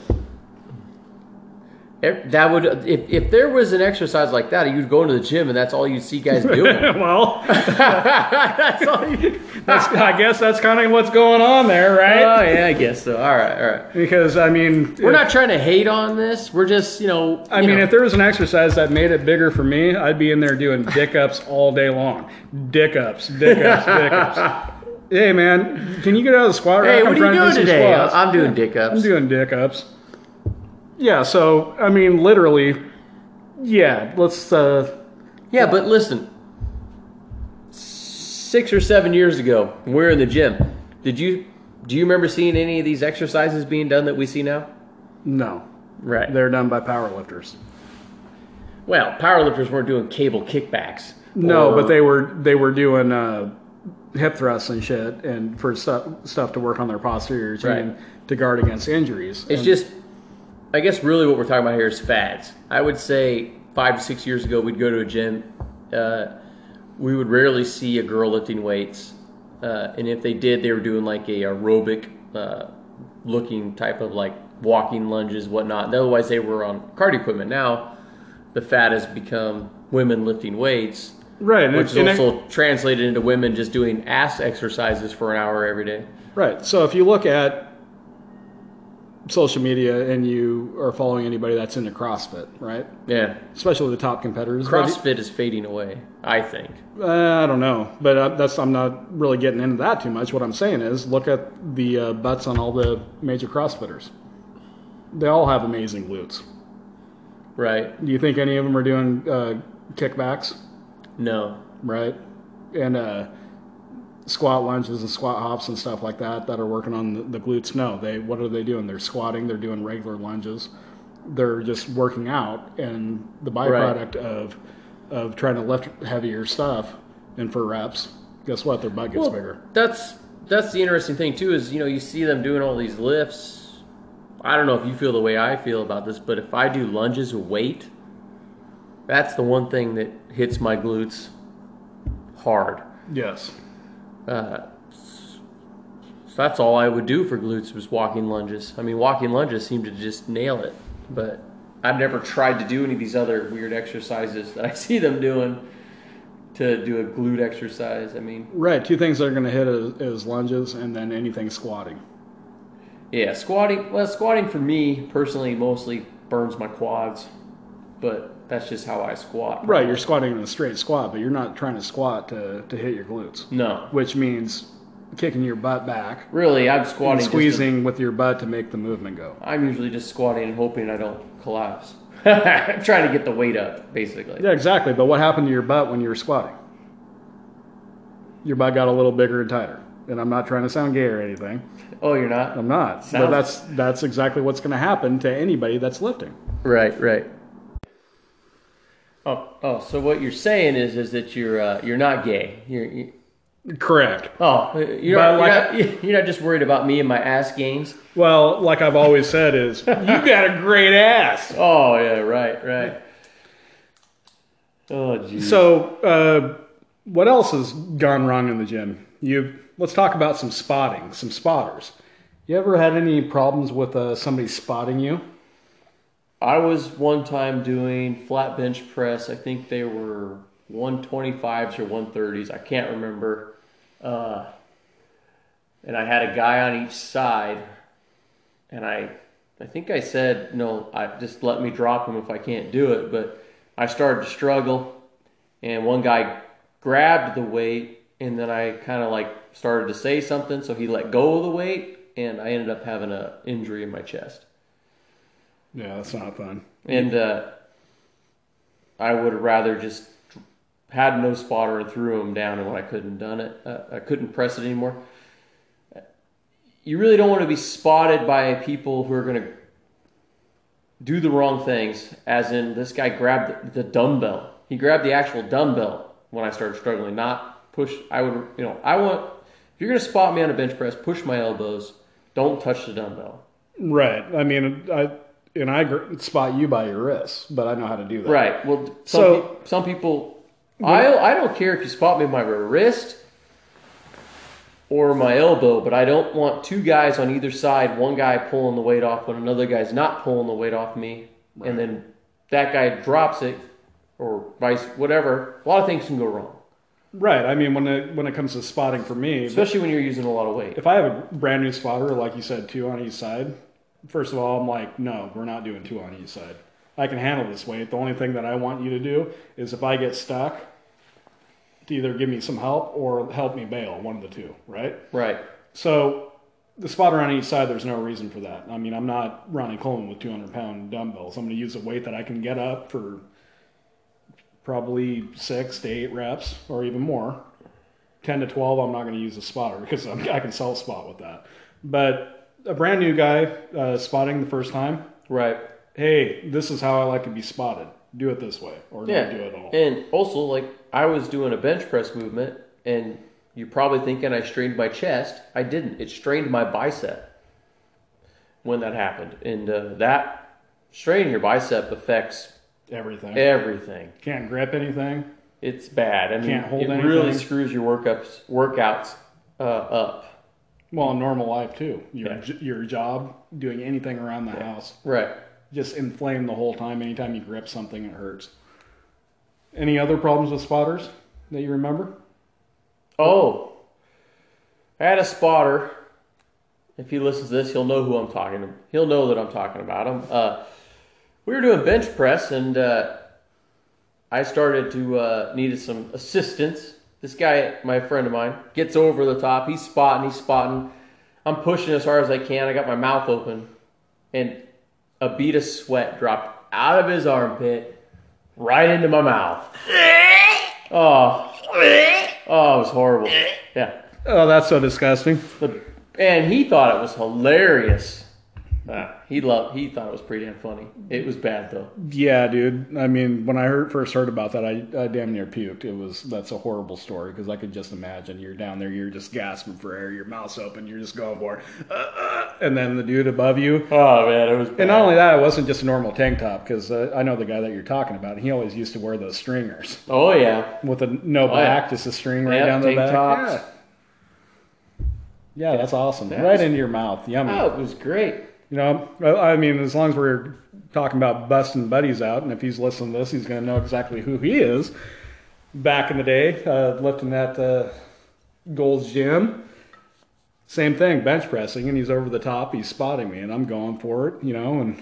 That would if, if there was an exercise like that you'd go into the gym and that's all you see guys doing well, that's all you that's, I guess that's kind of what's going on there, right? oh yeah i guess so all right all right because I mean, we're if- not trying to hate on this we're just you know I you mean, know, if there was an exercise that made it bigger for me, I'd be in there doing dick ups all day long. Dick ups, dick ups, dick ups. Hey man, can you get out of the squat rack? hey I'm what are you trying to do doing today squats. i'm doing dick ups. I'm doing dick ups. Yeah, so I mean, literally, yeah. Let's. uh Yeah, but listen. Six or seven years ago, we're in the gym. Did you do you remember seeing any of these exercises being done that we see now? No, Right. they're done by powerlifters. Well, powerlifters weren't doing cable kickbacks. No, but they were they were doing uh, hip thrusts and shit, and for stuff stuff to work on their posterior chain Right. to guard against injuries. It's And- just, I guess, really what we're talking about here is fads. I would say five to six years ago, we'd go to a gym. Uh, we would rarely see a girl lifting weights, uh, and if they did, they were doing like a aerobic uh, looking type of like walking lunges, whatnot. Otherwise, they were on cardio equipment. Now, the fad has become women lifting weights, right, and which it- is and also translated into women just doing ass exercises for an hour every day. right. So if you look at social media and you are following anybody that's into CrossFit, right? Yeah, Especially the top competitors. CrossFit is fading away. I think. Uh, I don't know, but uh, that's I'm not really getting into that too much. What I'm saying is, look at the uh, butts on all the major CrossFitters. They all have amazing glutes. Right. Do you think any of them are doing uh, kickbacks? No. right? And uh, squat lunges and squat hops and stuff like that that are working on the, the glutes. No, they what are they doing? They're squatting. They're doing regular lunges. They're just working out, and the byproduct of of trying to lift heavier stuff and for reps, guess what? Their butt gets Well, bigger. That's that's the interesting thing too is you know you see them doing all these lifts. I don't know if you feel the way I feel about this, but if I do lunges with weight, that's the one thing that hits my glutes hard. Yes. Uh, so that's all I would do for glutes was walking lunges. I mean, walking lunges seem to just nail it. But I've never tried to do any of these other weird exercises that I see them doing to do a glute exercise. I mean, Right. Two things that are going to hit is, is lunges and then anything squatting. yeah, squatting. Well, squatting for me personally mostly burns my quads, but that's just how I squat. Right. You're squatting in a straight squat, but you're not trying to squat to, to hit your glutes, No, which means kicking your butt back really, I'm squatting. just to- squeezing with your butt to make the movement go. I'm usually just squatting and hoping I don't collapse. I'm trying to get the weight up, basically. Yeah, exactly. But what happened to your butt when you were squatting? Your butt got a little bigger and tighter. And I'm not trying to sound gay or anything. Oh, you're not. I'm not. but that's that's exactly what's going to happen to anybody that's lifting. Right, right. Oh, oh. So what you're saying is, is that you're uh, you're not gay. You're, you Correct. oh, you're, not, like- you're, not, you're not just worried about me and my ass gains. Well, like I've always said, is you got a great ass. Oh yeah, right, right. Oh geez. So, uh, what else has gone wrong in the gym? You let's talk about some spotting, some spotters. You ever had any problems with uh, somebody spotting you? I was one time doing flat bench press. I think they were 125s or 130s. I can't remember. Uh, and I had a guy on each side, and I, I think I said no. I just let me drop him if I can't do it. But I started to struggle, and one guy grabbed the weight, and then I kind of like started to say something, so he let go of the weight, and I ended up having an injury in my chest. Yeah, that's not fun. And uh, I would have rather just had no spotter and threw him down, and when I couldn't done it, uh, I couldn't press it anymore. You really don't want to be spotted by people who are going to do the wrong things. As in, this guy grabbed the, the dumbbell. He grabbed the actual dumbbell when I started struggling, not push. I would, you know, I want. If you're going to spot me on a bench press, push my elbows. Don't touch the dumbbell. Right. I mean, I and I spot you by your wrists, but I know how to do that. Right. Well, some, So- peop some people, I I don't care if you spot me with my wrist or my elbow, but I don't want two guys on either side. One guy pulling the weight off when another guy's not pulling the weight off me, and then that guy drops it, or vice whatever. A lot of things can go wrong, Right. I mean, when it when it comes to spotting for me, especially when you're using a lot of weight. if I have a brand new spotter, like you said, two on each side, first of all, I'm like, no, we're not doing two on each side. I can handle this weight. The only thing that I want you to do is if I get stuck, to either give me some help or help me bail, one of the two, right? Right. So the spotter on each side, there's no reason for that. I mean, I'm not Ronnie Coleman with 200 pound dumbbells. I'm going to use a weight that I can get up for probably six to eight reps or even more. 10 to 12, I'm not going to use a spotter because I'm, I can self spot with that. But a brand new guy uh, spotting the first time, Right. hey, this is how I like to be spotted. Do it this way or Yeah. don't do it at all. And also, like I was doing a bench press movement, and you're probably thinking I strained my chest. I didn't. It strained my bicep when that happened, and uh, that straining your bicep affects Everything. everything. Can't grip anything. It's bad. I mean, Can't hold it really anything. screws your workups workouts uh, up. Well, in normal life too. Your, Yeah. j- your job, doing anything around the house. Right. just inflamed the whole time. Anytime you grip something, it hurts. Any other problems with spotters that you remember? Oh, I had a spotter. If he listens to this, he'll know who I'm talking to. He'll know that I'm talking about him. Uh, we were doing bench press, and uh, I started to uh, needed some assistance. This guy, my friend of mine, gets over the top. He's spotting. He's spotting. I'm pushing as hard as I can. I got my mouth open, and a bead of sweat dropped out of his armpit, right into my mouth. Oh, oh, it was horrible. Yeah, Oh, that's so disgusting. and he thought it was hilarious. Ah, he loved. He thought it was pretty damn funny. It was bad though. Yeah, dude. I mean, when I heard, first heard about that, I, I damn near puked. It was that's a horrible story because I could just imagine you're down there, you're just gasping for air, your mouth's open, you're just going for, it, uh, uh, and then the dude above you. Oh man, it was. Bad. And not only that, it wasn't just a normal tank top because uh, I know the guy that you're talking about. He always used to wear those stringers oh yeah, with a no Oh, yeah. back, just a string right Yep, down the tank back. tops. Yeah. Yeah, that's awesome. That right was- into your mouth. Yummy. oh, it was great. You know, I mean, as long as we're talking about busting buddies out, and if he's listening to this, he's going to know exactly who he is. Back in the day, uh, lifting that uh, Gold's Gym, same thing, bench pressing, and he's over the top. He's spotting me, and I'm going for it, you know, and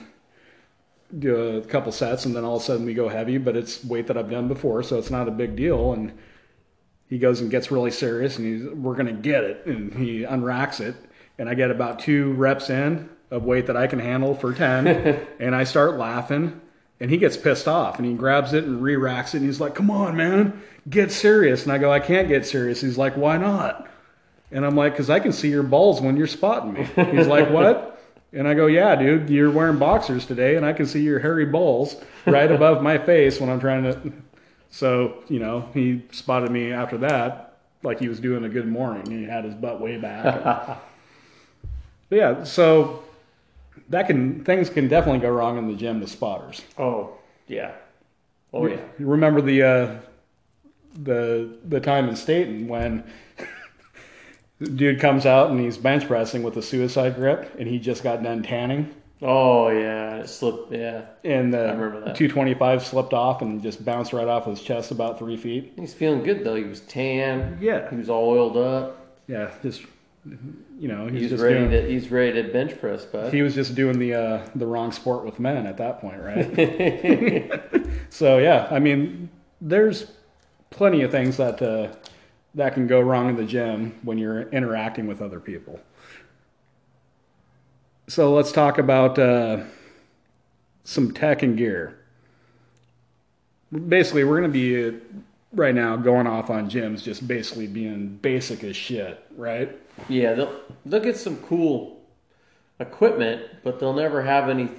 do a couple sets, and then all of a sudden we go heavy, but it's weight that I've done before, so it's not a big deal. And he goes and gets really serious, and he's, we're going to get it, and he unracks it, and I get about two reps in of weight that I can handle for 10, and I start laughing, and he gets pissed off, and he grabs it and re-racks it, and he's like, come on, man, get serious. And I go, I can't get serious. He's like, why not? And I'm like, because I can see your balls when you're spotting me. He's like, what? And I go, yeah, dude, you're wearing boxers today, and I can see your hairy balls right above my face when I'm trying to. So, you know, he spotted me after that, like he was doing a good morning, and he had his butt way back. But yeah, so that can things can definitely go wrong in the gym with spotters. Oh yeah, oh yeah. You remember the uh, the the time in Staten when the dude comes out and he's bench pressing with a suicide grip, and he just got done tanning, Oh yeah, it slipped. Yeah, and the I remember that. 225 slipped off and just bounced right off his chest about three feet. he's feeling good though. He was tan. Yeah. he was all oiled up. Yeah, just you know, he's He's just ready doing, to. He's ready to bench press, but he was just doing the uh, the wrong sport with men at that point, right? so yeah, I mean, there's plenty of things that uh, that can go wrong in the gym when you're interacting with other people. So let's talk about uh, some tech and gear. Basically, we're going to be right now going off on gyms, just basically being basic as shit, right? yeah, they'll they'll get some cool equipment, but they'll never have any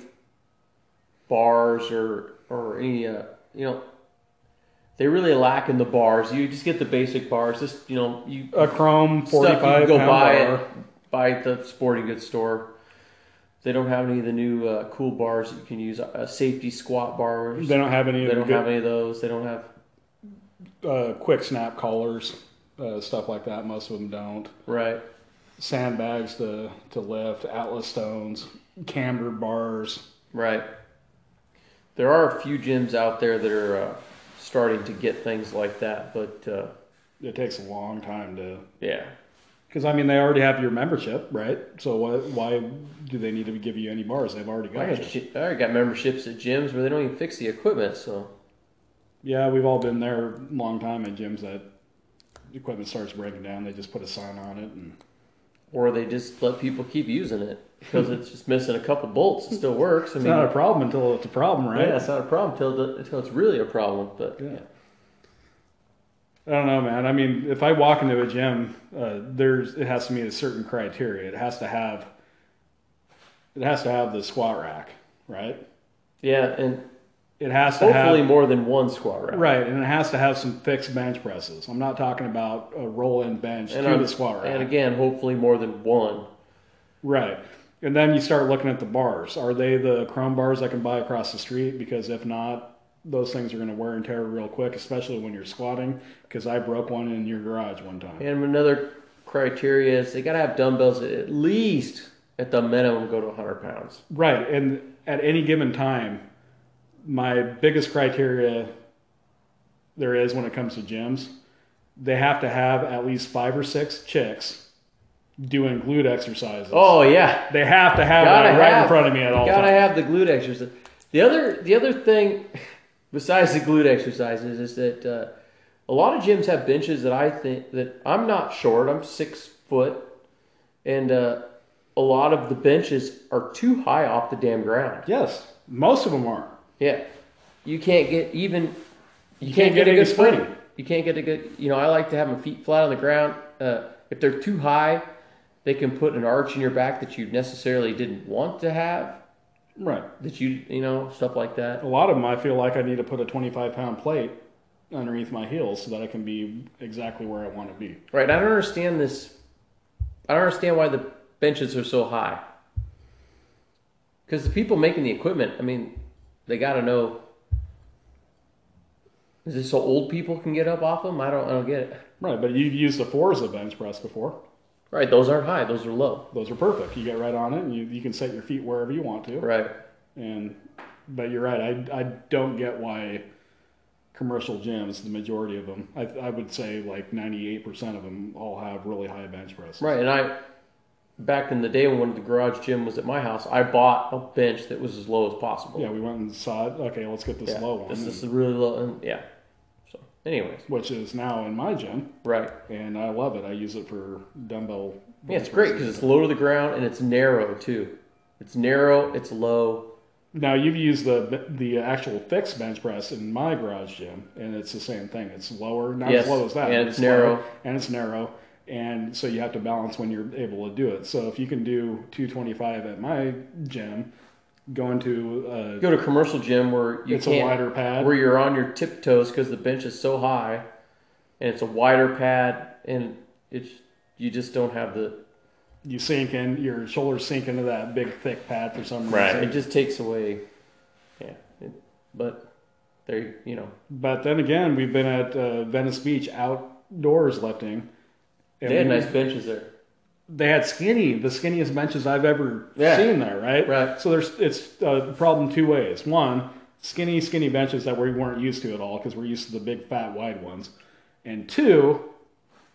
bars or or any uh, you know. They really lack in the bars. You just get the basic bars. Just you know, you A Chrome stuff you 45 can go buy bar. it buy at the sporting goods store. They don't have any of the new uh, cool bars that you can use. Uh, safety squat bars. They don't have any They don't have any of those. They don't have. Uh, quick snap collars, uh, stuff like that. Most of them don't. Right. Sandbags to, to lift, Atlas stones, camber bars. Right. There are a few gyms out there that are uh, starting to get things like that, but uh, It takes a long time to. yeah, Because, I mean, they already have your membership, right? So why, why do they need to give you any bars? They've already I, got got, you. I already got memberships at gyms where they don't even fix the equipment. So Yeah, we've all been there a long time at gyms that equipment starts breaking down. They just put a sign on it and or they just let people keep using it because it's just missing a couple bolts. It still works. I it's mean, not a problem until it's a problem, right? yeah, it's not a problem until, until it's really a problem. But Yeah. yeah. I don't know, man. I mean, if I walk into a gym, uh, there's it has to meet a certain criteria. It has to have it has to have the squat rack, right? yeah, and It has to hopefully have more than one squat rack. right, and it has to have some fixed bench presses. I'm not talking about a roll-in bench And, to I'm- the squat rack. and again, hopefully more than one. Right. And then you start looking at the bars. Are they the chrome bars I can buy across the street? Because if not, those things are going to wear and tear real quick, especially when you're squatting. Because I broke one in your garage one time. And another criteria is they got to have dumbbells that at least at the minimum go to 100 pounds. Right. And at any given time, my biggest criteria there is when it comes to gyms, they have to have at least five or six chicks doing glute exercises. Oh yeah, They have to have gotta that right have, in front of me at all Gotta times. have the glute exercise. The other the other thing besides the glute exercises is that uh, a lot of gyms have benches that I think that I'm not short. I'm six foot, and uh, a lot of the benches are too high off the damn ground. Yes, most of them are. Yeah, you can't get even. You, can't get a any good spring. footing. You can't get a good. You know, I like to have my feet flat on the ground. Uh, if they're too high, they can put an arch in your back that you necessarily didn't want to have. Right. That you, you know, stuff like that. A lot of them, I feel like I need to put a 25 pound plate underneath my heels so that I can be exactly where I want to be. Right. I don't understand this. I don't understand why the benches are so high. Because the people making the equipment, I mean, they got to know. Is this so old people can get up off them? I don't. I don't get it. Right, but you've used the Forza bench press before. Right. Those aren't high. Those are low. Those are perfect. You get right on it, and you, you can set your feet wherever you want to. Right. And but you're right. I I don't get why commercial gyms, the majority of them, I I would say like 98 percent of them all have really high bench press. Right. And I, back in the day when the garage gym was at my house, I bought a bench that was as low as possible. Yeah, we went and saw it. Okay, let's get this Yeah, low one, This, is really low. And yeah. So, anyways. which is now in my gym, Right. and I love it. I use it for dumbbell. Yeah, it's great because it's low to the ground and it's narrow too. It's narrow. It's low. Now you've used the the actual fixed bench press in my garage gym, and it's the same thing. It's lower, not Yes, as low as that, and but it's narrow. lower, and it's narrow, and so you have to balance when you're able to do it. So if you can do 225 at my gym, going to uh, Go to a commercial gym where you it's a wider pad. where you're on your tiptoes because the bench is so high, and it's a wider pad, and it's you just don't have the you sink in, your shoulders sink into that big thick pad for some reason. Right, It just takes away. Yeah. It, but there, you know, But then again, we've been at uh, Venice Beach outdoors lifting. And they had we- nice benches there. they had skinny, the skinniest benches I've ever Yeah. seen there, right? Right. So there's it's uh, a problem two ways. One, skinny, skinny benches that we weren't used to at all because we're used to the big, fat, wide ones. And two,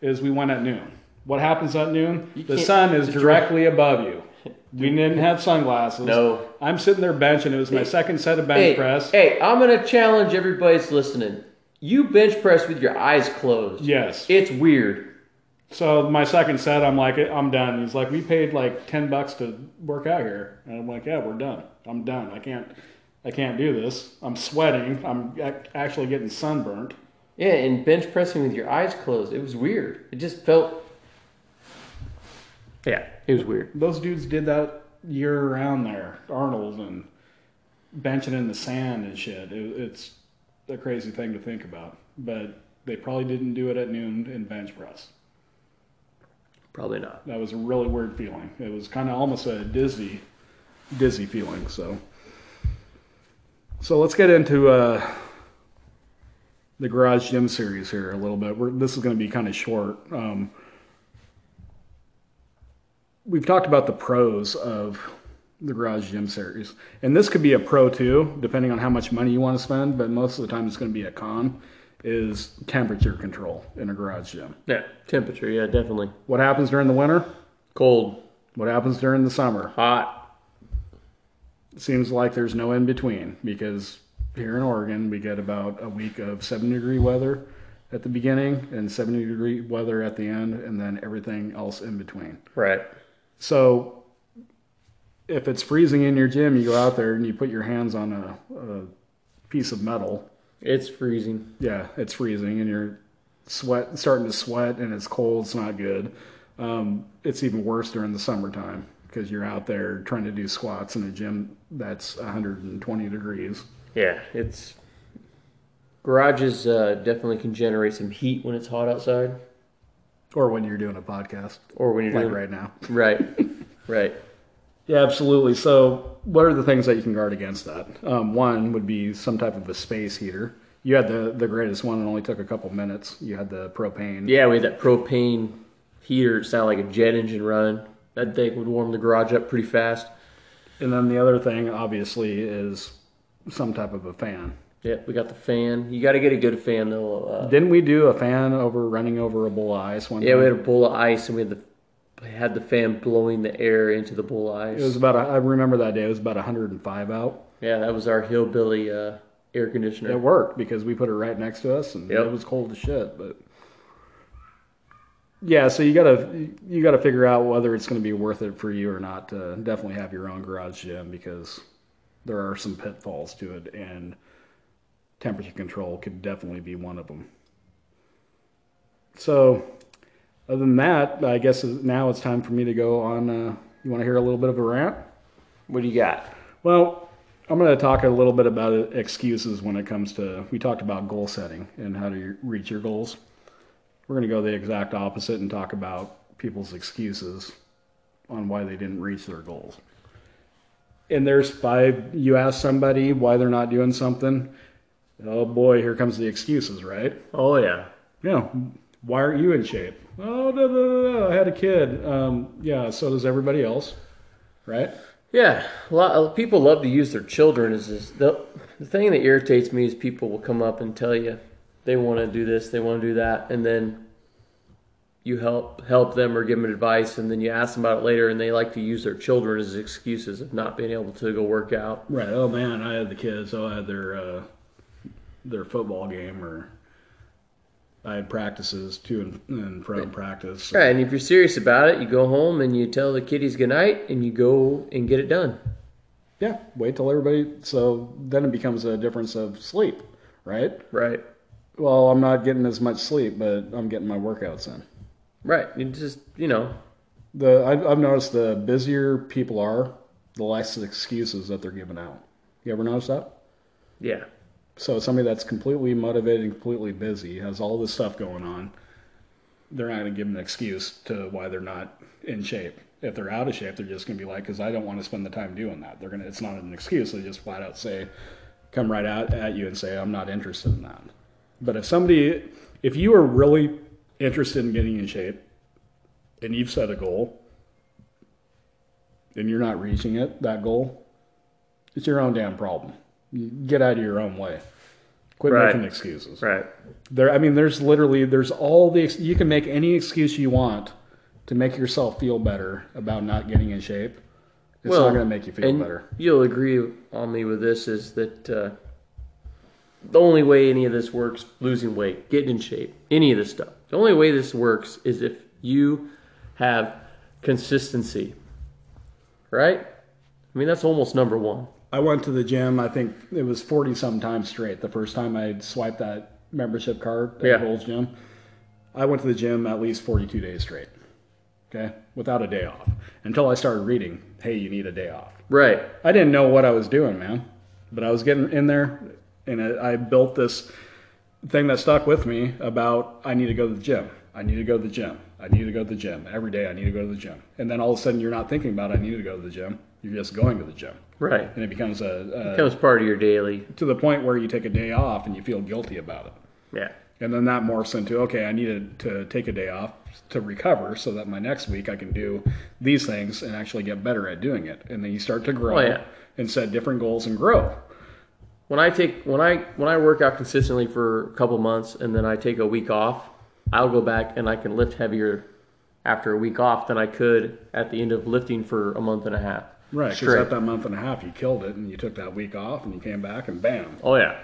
is we went at noon. What happens at noon? You The sun is directly above you. We didn't have sunglasses. No. I'm sitting there benching. It was my second set of bench Hey, press. hey, I'm gonna challenge everybody that's listening. You bench press with your eyes closed. Yes. It's weird. So my second set, I'm like, I'm done. He's like, we paid like ten bucks to work out here, and I'm like, yeah, we're done. I'm done. I can't, I can't do this. I'm sweating. I'm ac- actually getting sunburnt. Yeah, and bench pressing with your eyes closed. It was weird. It just felt. Yeah, it was weird. Those dudes did that year round there, Arnold and benching in the sand and shit. It, it's a crazy thing to think about, but they probably didn't do it at noon in bench press. Probably not. That was a really weird feeling. It was kind of almost a dizzy, dizzy feeling. So, so let's get into uh, the garage gym series here a little bit. We're, this is going to be kind of short. Um, we've talked about the pros of the garage gym series, and this could be a pro too, depending on how much money you want to spend. But most of the time, it's going to be a con. Is temperature control in a garage gym? Yeah, temperature. Yeah, definitely. What happens during the winter? Cold, What happens during the summer? hot. seems like there's no in between because here in Oregon we get about a week of 70 degree weather at the beginning and 70 degree weather at the end and then everything else in between. Right. So if it's freezing in your gym, you go out there and you put your hands on a, a piece of metal. It's freezing. Yeah, it's freezing and you're sweat starting to sweat and it's cold. It's not good. Um, it's even worse during the summertime because you're out there trying to do squats in a gym that's 120 degrees. Yeah, it's garages uh, definitely can generate some heat when it's hot outside, Or when you're doing a podcast, or when you're like doing right now. right, right. Yeah, absolutely. So, what are the things that you can guard against that? Um, one would be some type of a space heater. You had the the greatest one; it only took a couple minutes. You had the propane. Yeah, we had that propane heater. It sounded like a jet engine running. That thing would warm the garage up pretty fast. And then the other thing, obviously, is some type of a fan. Yeah, we got the fan. You got to get a good fan though. Uh, Didn't we do a fan over running over a bowl of ice one yeah, time? we had a bowl of ice, and we had the had the fan blowing the air into the bull eyes. It was about. A, I remember that day. It was about 105 out. yeah, that was our hillbilly uh, air conditioner. It worked because we put it right next to us, and Yep. it was cold as shit. But yeah, so you gotta you gotta figure out whether it's going to be worth it for you or not to definitely have your own garage gym because there are some pitfalls to it, and temperature control could definitely be one of them. So, other than that, I guess now it's time for me to go on. Uh, you want to hear a little bit of a rant? What do you got? Well, I'm going to talk a little bit about excuses when it comes to. We talked about goal setting and how to reach your goals. We're going to go the exact opposite and talk about people's excuses on why they didn't reach their goals. And there's five, you ask somebody why they're not doing something. Oh boy, here comes the excuses, right? Oh yeah. Know, why aren't you in shape? Oh, no, no, no. I had a kid. Um, yeah, so does everybody else, right? Yeah, a lot of people love to use their children as this. The, the thing that irritates me is people will come up and tell you they want to do this, they want to do that, and then you help help them or give them advice, and then you ask them about it later, and they like to use their children as excuses of not being able to go work out. Right. Oh man, I had the kids. Oh, I had their uh, their football game, or I had practices to and, and from practice. So. Right, and if you're serious about it, you go home and you tell the kiddies good night, and you go and get it done. Yeah. Wait till everybody. So then it becomes a difference of sleep, right? Right. Well, I'm not getting as much sleep, but I'm getting my workouts in. Right. You just you know. The I've, I've noticed the busier people are, the less excuses that they're giving out. You ever notice that? Yeah. So somebody that's completely motivated and completely busy has all this stuff going on. They're not going to give an excuse to why they're not in shape. If they're out of shape, they're just going to be like, "Because I don't want to spend the time doing that." They're gonna. It's not an excuse. They just flat out say, come right out at you and say, "I'm not interested in that." But if somebody, if you are really interested in getting in shape, and you've set a goal, and you're not reaching it, that goal, it's your own damn problem. Get out of your own way. Quit Right. making excuses. Right. There, I mean, there's literally there's all the you can make any excuse you want to make yourself feel better about not getting in shape. It's not going to make you feel better. You'll agree on me with this is that uh, the only way any of this works, losing weight, getting in shape, any of this stuff, the only way this works is if you have consistency. Right? I mean, that's almost number one. I went to the gym. I think it was forty some times straight. The first time I swiped that membership card at Yeah. Gold's Gym, I went to the gym at least forty-two days straight. Okay, without a day off until I started reading. Hey, you need a day off. Right. I didn't know what I was doing, man, but I was getting in there, and I I built this thing that stuck with me about I need to go to the gym. I need to go to the gym. I need to go to the gym every day. I need to go to the gym, and then all of a sudden you're not thinking about I need to go to the gym. You're just going to the gym, Right. and it becomes a, a Becomes part of your daily. to the point where you take a day off and you feel guilty about it. Yeah. And then that morphs into okay, I needed to take a day off to recover so that my next week I can do these things and actually get better at doing it. And then you start to grow Oh, yeah. and set different goals and grow. When I take when I when I work out consistently for a couple months and then I take a week off, I'll go back and I can lift heavier after a week off than I could at the end of lifting for a month and a half. Right. Because at that month and a half you killed it and you took that week off and you came back and bam, Oh yeah.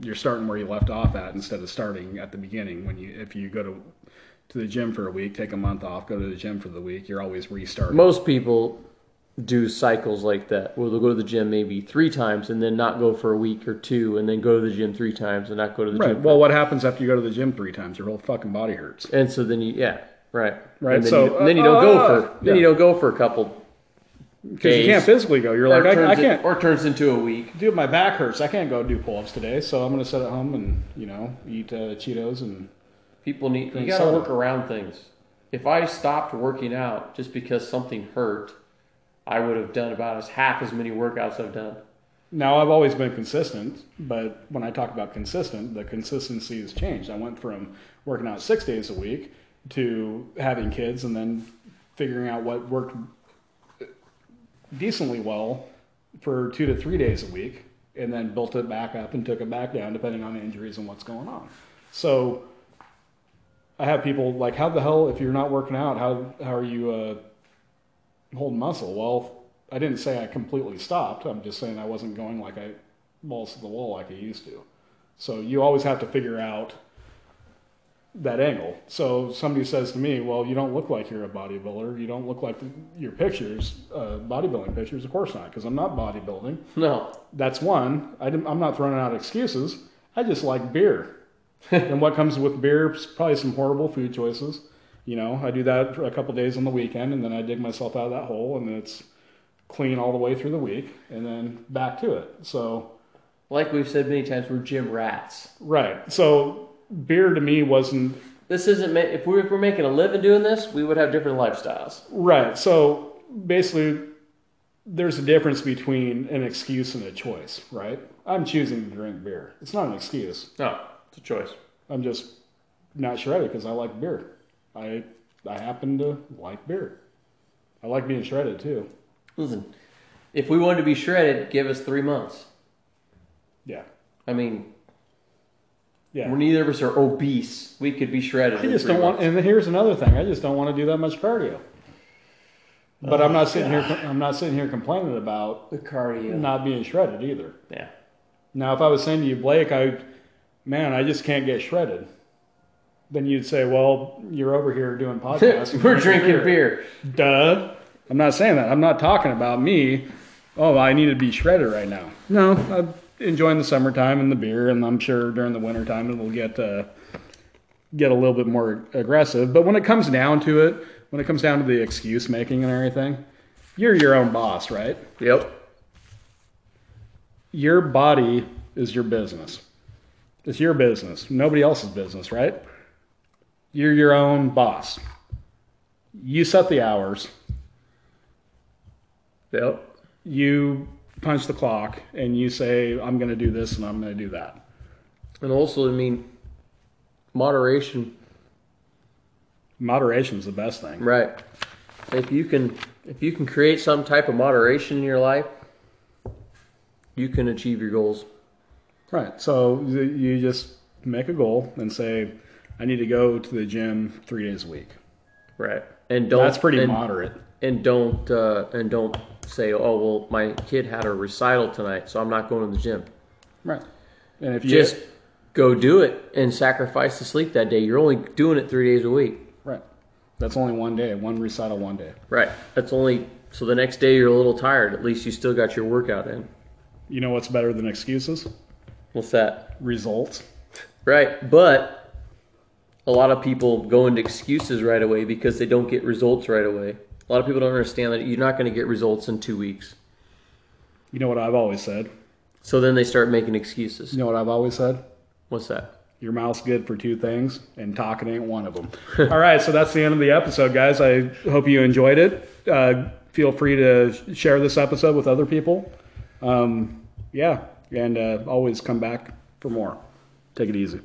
you're starting where you left off at instead of starting at the beginning. When you if you go to to the gym for a week, take a month off, go to the gym for the week, you're always restarting. Most people do cycles like that where they'll go to the gym maybe three times and then not go for a week or two and then go to the gym three times and not go to the Right. gym. Well, what happens after you go to the gym three times? Your whole fucking body hurts. and so then you yeah, right. Right, And then, so, you, and then you uh, don't go uh, for then you don't go for a couple Because you can't physically go. You're like, I, I can't. or turns into a week. Dude, my back hurts. I can't go do pull-ups today, so I'm gonna sit at home and you know eat uh, Cheetos and People need you got to work around things. If I stopped working out just because something hurt, I would have done about as half as many workouts I've done. now I've always been consistent, but when I talk about consistent, the consistency has changed. I went from working out six days a week to having kids and then figuring out what worked decently well for two to three days a week, and then built it back up and took it back down depending on injuries and what's going on. So I have people like, how the hell if you're not working out, how how are you uh, holding muscle? Well, I didn't say I completely stopped. I'm just saying I wasn't going like I balls to the wall like I used to. So you always have to figure out that angle. So somebody says to me, "Well, you don't look like you're a bodybuilder. You don't look like the, your pictures, uh, bodybuilding pictures." Of course not, because I'm not bodybuilding. No. That's one. I am not throwing out excuses. I just like beer, and what comes with beer is probably some horrible food choices. You know, I do that for a couple days on the weekend, and then I dig myself out of that hole, and it's clean all the way through the week, and then back to it. So Like we've said many times, we're gym rats. right. So beer to me wasn't This isn't ma- if we're if we're making a living doing this, we would have different lifestyles. Right. So basically, there's a difference between an excuse and a choice, right? I'm choosing to drink beer. It's not an excuse. No, it's a choice. I'm just not shredded because I like beer. I I happen to like beer. I like being shredded too. Listen, if we wanted to be shredded, give us three months. Yeah. I mean, Yeah. neither of us are obese. We could be shredded. I just don't want. months. And here's another thing. I just don't want to do that much cardio. But I'm not oh, sitting here. I'm not sitting here complaining about the cardio. not being shredded either. Yeah. Now, if I was saying to you, Blake, I, man, I just can't get shredded, then you'd say, well, you're over here doing podcasts. we're drinking beer. Duh. I'm not saying that. I'm not talking about me. Oh, I need to be shredded right now. No, I'm enjoying the summertime and the beer, and I'm sure during the wintertime it will get uh, get a little bit more aggressive. But when it comes down to it, when it comes down to the excuse making and everything, you're your own boss, right? Yep. your body is your business. It's your business, nobody else's business, right? You're your own boss. You set the hours, Yep. you punch the clock, and you say, I'm going to do this and I'm going to do that. And also, I mean, moderation. Moderation is the best thing. Right. If you can, if you can create some type of moderation in your life, you can achieve your goals. Right. So you just make a goal and say, I need to go to the gym three days a week. Right. And don't. That's pretty and, moderate. And don't. Uh, and don't say, "Oh well, my kid had a recital tonight, so I'm not going to the gym." Right. And if you Just go do it and sacrifice the sleep that day. You're only doing it three days a week. right, that's only one day, one recital, one day. Right. That's only. So the next day you're a little tired. At least you still got your workout in. You know what's better than excuses? What's that? Results. Right. But a lot of people go into excuses right away because they don't get results right away. A lot of people don't understand that you're not going to get results in two weeks. You know what I've always said? So then they start making excuses. You know what I've always said? What's that? Your mouth's good for two things, and talking ain't one of them. All right, so that's the end of the episode, guys. I hope you enjoyed it. Uh, feel free to share this episode with other people. Um, yeah, and uh, always come back for more. Take it easy.